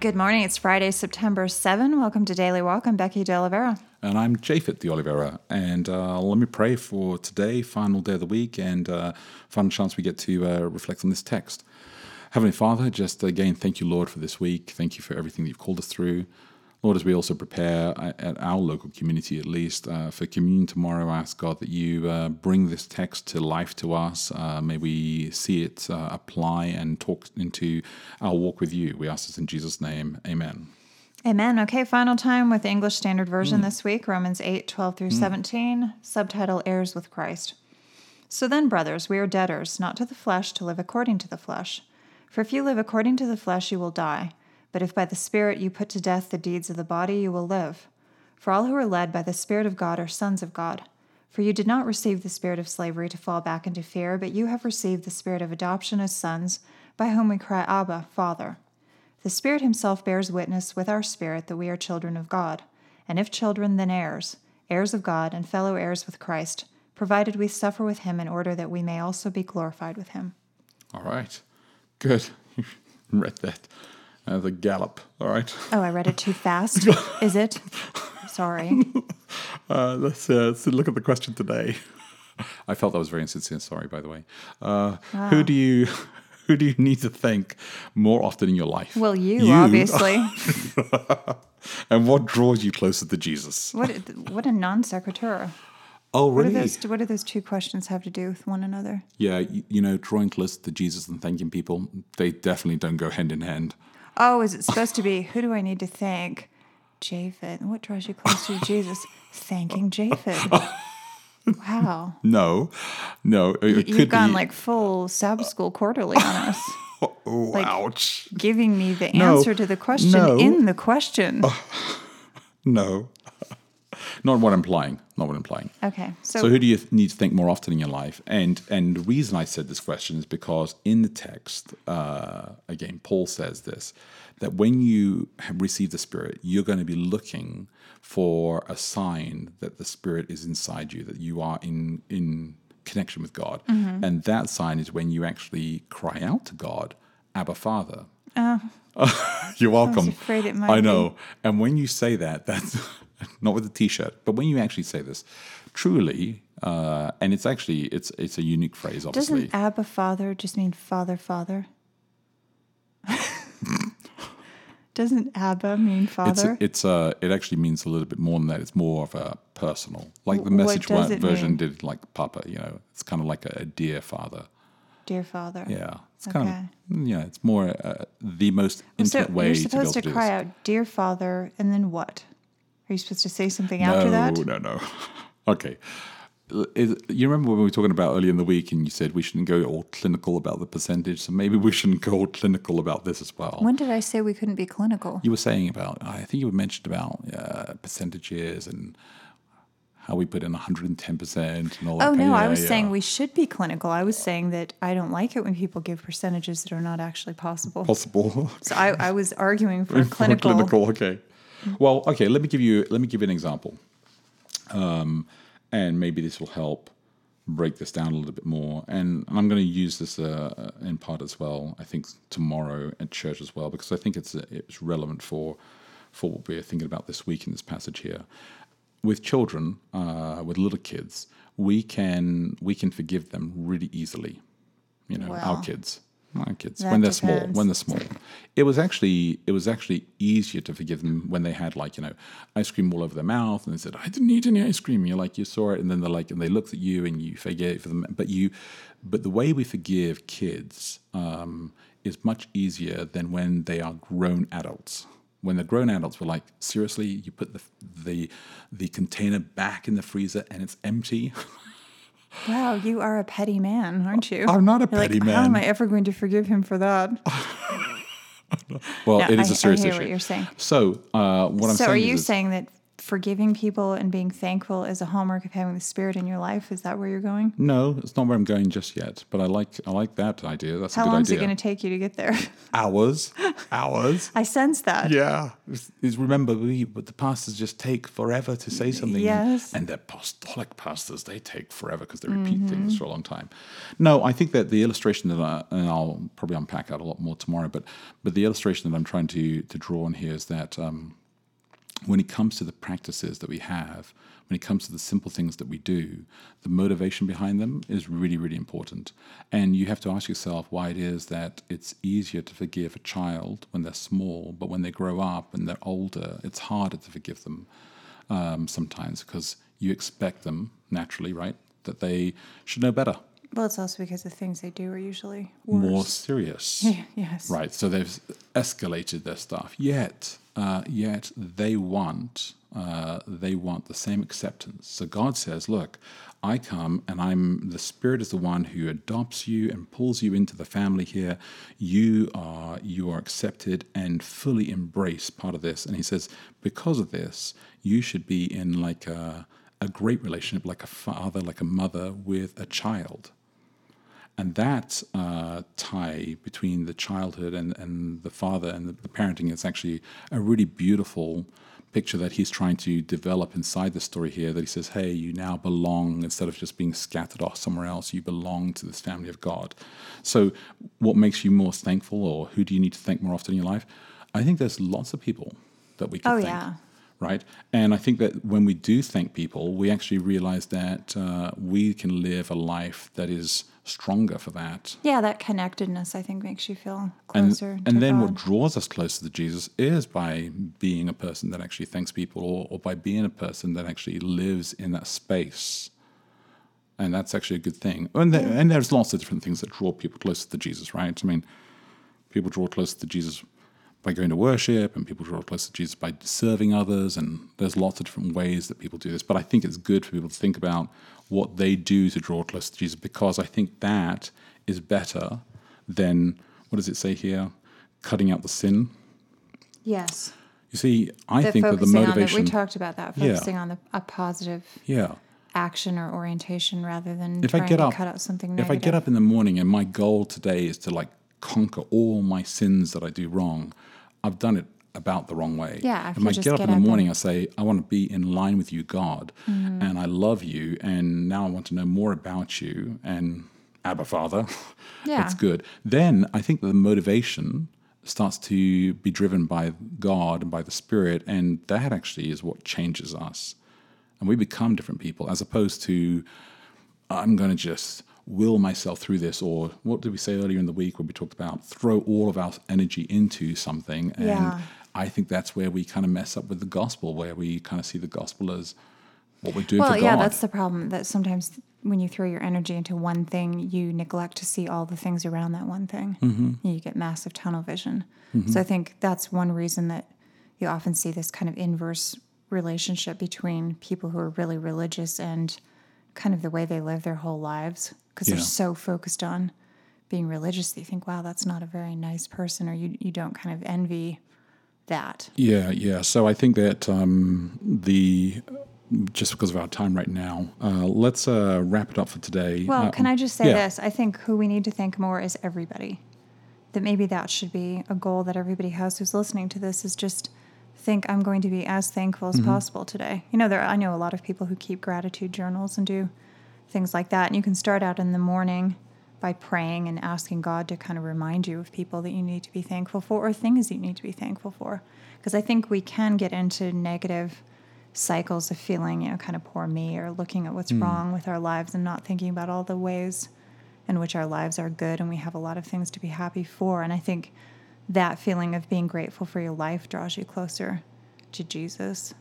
Good morning. It's Friday, September 7. Welcome to Daily Walk. I'm Becky De Oliveira. And I'm Japhet de Oliveira. And uh, let me pray for today, final day of the week, and uh, final chance we get to uh, reflect on this text. Heavenly Father, just again, thank you, Lord, for this week. Thank you for everything that you've called us through. Lord, as we also prepare uh, at our local community, at least, uh, for communion tomorrow, I ask God that you uh, bring this text to life to us. Uh, may we see it uh, apply and talk into our walk with you. We ask this in Jesus' name. Amen. Amen. Okay, final time with the English Standard Version this week, Romans 8, 12 through 17, subtitle Heirs with Christ. So then, brothers, we are debtors, not to the flesh, to live according to the flesh. For if you live according to the flesh, you will die. But if by the Spirit you put to death the deeds of the body, you will live. For all who are led by the Spirit of God are sons of God. For you did not receive the spirit of slavery to fall back into fear, but you have received the spirit of adoption as sons, by whom we cry, Abba, Father. The Spirit Himself bears witness with our spirit that we are children of God. And if children, then heirs, heirs of God, and fellow heirs with Christ, provided we suffer with Him in order that we may also be glorified with Him. All right. Good. Read that as a gallop. All right. Oh, I read it too fast. Is it? Sorry. Uh, let's, uh, let's look at the question today. I felt that was very insincere. Sorry, by the way. Uh, Who do you who do you need to thank more often in your life? Well, you, obviously. and what draws you closer to Jesus? What what a non sequitur. Oh, What do those what do those two questions have to do with one another? Yeah, you, you know, drawing closer to Jesus and thanking people, they definitely don't go hand in hand. Oh, is it supposed to be who do I need to thank? Japhet. And What draws you closer to Jesus? Thanking Japhet. Wow. No, no. It, You've could gone be. like full Sabbath school quarterly on us, oh, like- ouch. giving me the No. answer to the question No. in the question. No. Not what I'm implying. Not what I'm implying. Okay. So, So, who do you th- need to think more often in your life? And and the reason I said this question is because in the text, uh, again, Paul says this that when you have received the Spirit, you're going to be looking for a sign that the Spirit is inside you, that you are in in connection with God, and that sign is when you actually cry out to God, Abba, Father. Oh. You're welcome. might I know. And when you say that, that's not with a T-shirt, but when you actually say this, truly, uh, and it's actually it's it's a unique phrase, obviously. doesn't Abba Father just mean Father Father? doesn't Abba mean Father? it's uh it actually means a little bit more than that. It's more of a personal, like the message version mean? did, like Papa. You know, it's kind of like a, a dear father. Dear Father. Yeah, it's kind Okay. of yeah, it's more uh, the most So intimate way you're to be able supposed to, to, cry this. out, "Dear Father," and then what? Are you supposed to say something no, after that? no, no. No. okay. You remember when we were talking about earlier in the week, and you said we shouldn't go all clinical about the percentage, so maybe we shouldn't go all clinical about this as well. When did I say we couldn't be clinical? You were saying about, I think you mentioned about uh, percentages and how we put in 110% and all that. Oh no, I yeah, was yeah. saying we should be clinical. I was saying that I don't like it when people give percentages that are not actually possible. possible. So I, I was arguing for For clinical. clinical, okay. Well, okay. Let me give you let me give you an example, um, and maybe this will help break this down a little bit more. And I'm going to use this uh, in part as well. I think tomorrow at church as well because I think it's it's relevant for for what we're thinking about this week in this passage here. With children, uh, with little kids, we can we can forgive them really easily. You know, our kids, our kids that when they're small. When they're small, it was actually it was actually easier to forgive them when they had like you know ice cream all over their mouth and they said I didn't eat any ice cream. You're like you saw it and then they're like and they looked at you and you forgave them. But you, but the way we forgive kids um, is much easier than when they are grown adults. When they're grown adults, we're like seriously, you put the the the container back in the freezer and it's empty. Wow, you are a petty man, aren't you? I'm not a You're like, petty How am. I ever going to forgive him for that? well, No, it is I- a serious I hear issue. what you're saying. So, uh, what I'm so saying are you is- saying that forgiving people and being thankful is a hallmark of having the spirit in your life? Is that where you're going? no, it's not where I'm going just yet. But I like I like that idea. That's How a good long is it going to take you to get there? Hours, hours. I sense that. Yeah, is, remember we, but the pastors just take forever to say something. Yes. and, they're apostolic pastors. They take forever because they repeat things for a long time. No, I think that the illustration that I, and I'll probably unpack out a lot more tomorrow, but but the illustration that I'm trying to to draw on here is that. Um, when it comes to the practices that we have, when it comes to the simple things that we do, the motivation behind them is really, really important. And you have to ask yourself why it is that it's easier to forgive a child when they're small, but when they grow up and they're older, it's harder to forgive them um, sometimes because you expect them naturally, right? That they should know better, Well, it's also because the things they do are usually worse. more serious. yes. Right. So they've escalated their stuff. Yet, uh, yet they want uh, they want the same acceptance. So God says, "Look, I come and I'm the Spirit is the one who adopts you and pulls you into the family here. You are you are accepted and fully embraced part of this." And He says, because of this, you should be in like a a great relationship, like a father, like a mother with a child. And that uh, tie between the childhood and, and the father and the, the parenting is actually a really beautiful picture that he's trying to develop inside the story here. That he says, hey, you now belong, instead of just being scattered off somewhere else, you belong to this family of God. So, what makes you most thankful, or who do you need to thank more often in your life? I think there's lots of people that we can Oh, thank yeah. Right? And I think that when we do thank people, we actually realize that uh, we can live a life that is stronger for that. Yeah, that connectedness I think makes you feel And, closer. to and then God. what draws us closer to Jesus is by being a person that actually thanks people or, or by being a person that actually lives in that space. And that's actually a good thing. And, there, and there's lots of different things that draw people closer to Jesus, right? I mean, people draw closer to Jesus by going to worship, and people draw closer to Jesus by serving others. And there's lots of different ways that people do this. But I think it's good for people to think about what they do to draw closer to Jesus because I think that is better than, what does it say here? Cutting out the sin. yes, You see, I the think that the focusing on the, motivation. we talked about that Yeah. focusing on the a positive yeah. action or orientation rather than If trying I get to up, cut out something if. I get up in the morning and my goal today is to like conquer all my sins that I do wrong, I've done it about the wrong way. Yeah, if you I get up get in the morning, and- I say, I want to be in line with you, God, Mm-hmm. and I love you, and now I want to know more about you, and Abba Father, Yeah. it's good. Then I think the motivation starts to be driven by God and by the Spirit, and that actually is what changes us. And we become different people as opposed to I'm going to just will myself through this, or what did we say earlier in the week when we talked about throw all of our energy into something? And Yeah. I think that's where we kind of mess up with the gospel, where we kind of see the gospel as what we're doing well, for yeah, that's the problem. That sometimes when you throw your energy into one thing, you neglect to see all the things around that one thing. Mm-hmm. You get massive tunnel vision. Mm-hmm. So I think that's one reason that you often see this kind of inverse relationship between people who are really religious and kind of the way they live their whole lives because Yeah. they're so focused on being religious that you think, wow, that's not a very nice person, or you, you don't kind of envy that. Yeah, yeah. So I think that um, the just because of our time right now, uh, let's uh, wrap it up for today. Well, Uh, can I just say yeah. this? I think who we need to thank more is everybody. That maybe that should be a goal that everybody has who's listening to this is just think I'm going to be as thankful Mm-hmm. as possible today. You know, there I know a lot of people who keep gratitude journals and do things like that. And you can start out in the morning by praying and asking God to kind of remind you of people that you need to be thankful for or things you need to be thankful for. Because I think we can get into negative cycles of feeling, you know, kind of poor me or looking at what's wrong with our lives and not thinking about all the ways in which our lives are good and we have a lot of things to be happy for. And I think that feeling of being grateful for your life draws you closer to Jesus.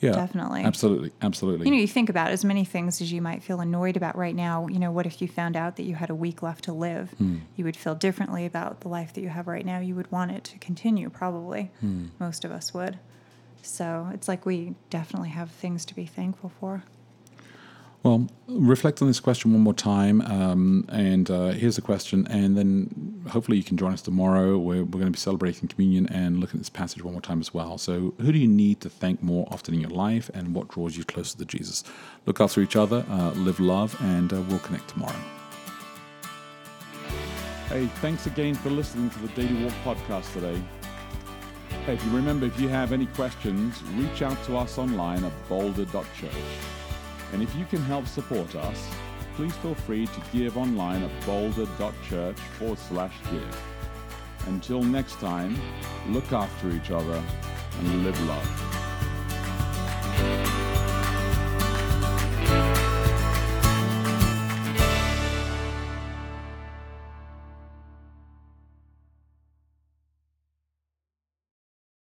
yeah, definitely. absolutely, absolutely. You know, you think about as many things as you might feel annoyed about right now. You know, what if you found out that you had a week left to live? Hmm. You would feel differently about the life that you have right now. You would want it to continue, probably. Hmm. Most of us would. So it's like we definitely have things to be thankful for. Well, reflect on this question one more time. Um, and uh, here's the question, and then hopefully you can join us tomorrow. We're, we're going to be celebrating communion and looking at this passage one more time as well. So, who do you need to thank more often in your life, and what draws you closer to Jesus? Look after each other, uh, live love, and uh, we'll connect tomorrow. Hey, thanks again for listening to the Daily Walk podcast today. Hey, if you remember, if you have any questions, reach out to us online at boulder.church. And if you can help support us, please feel free to give online at boulder.church forward slash give. Until next time, look after each other and live love.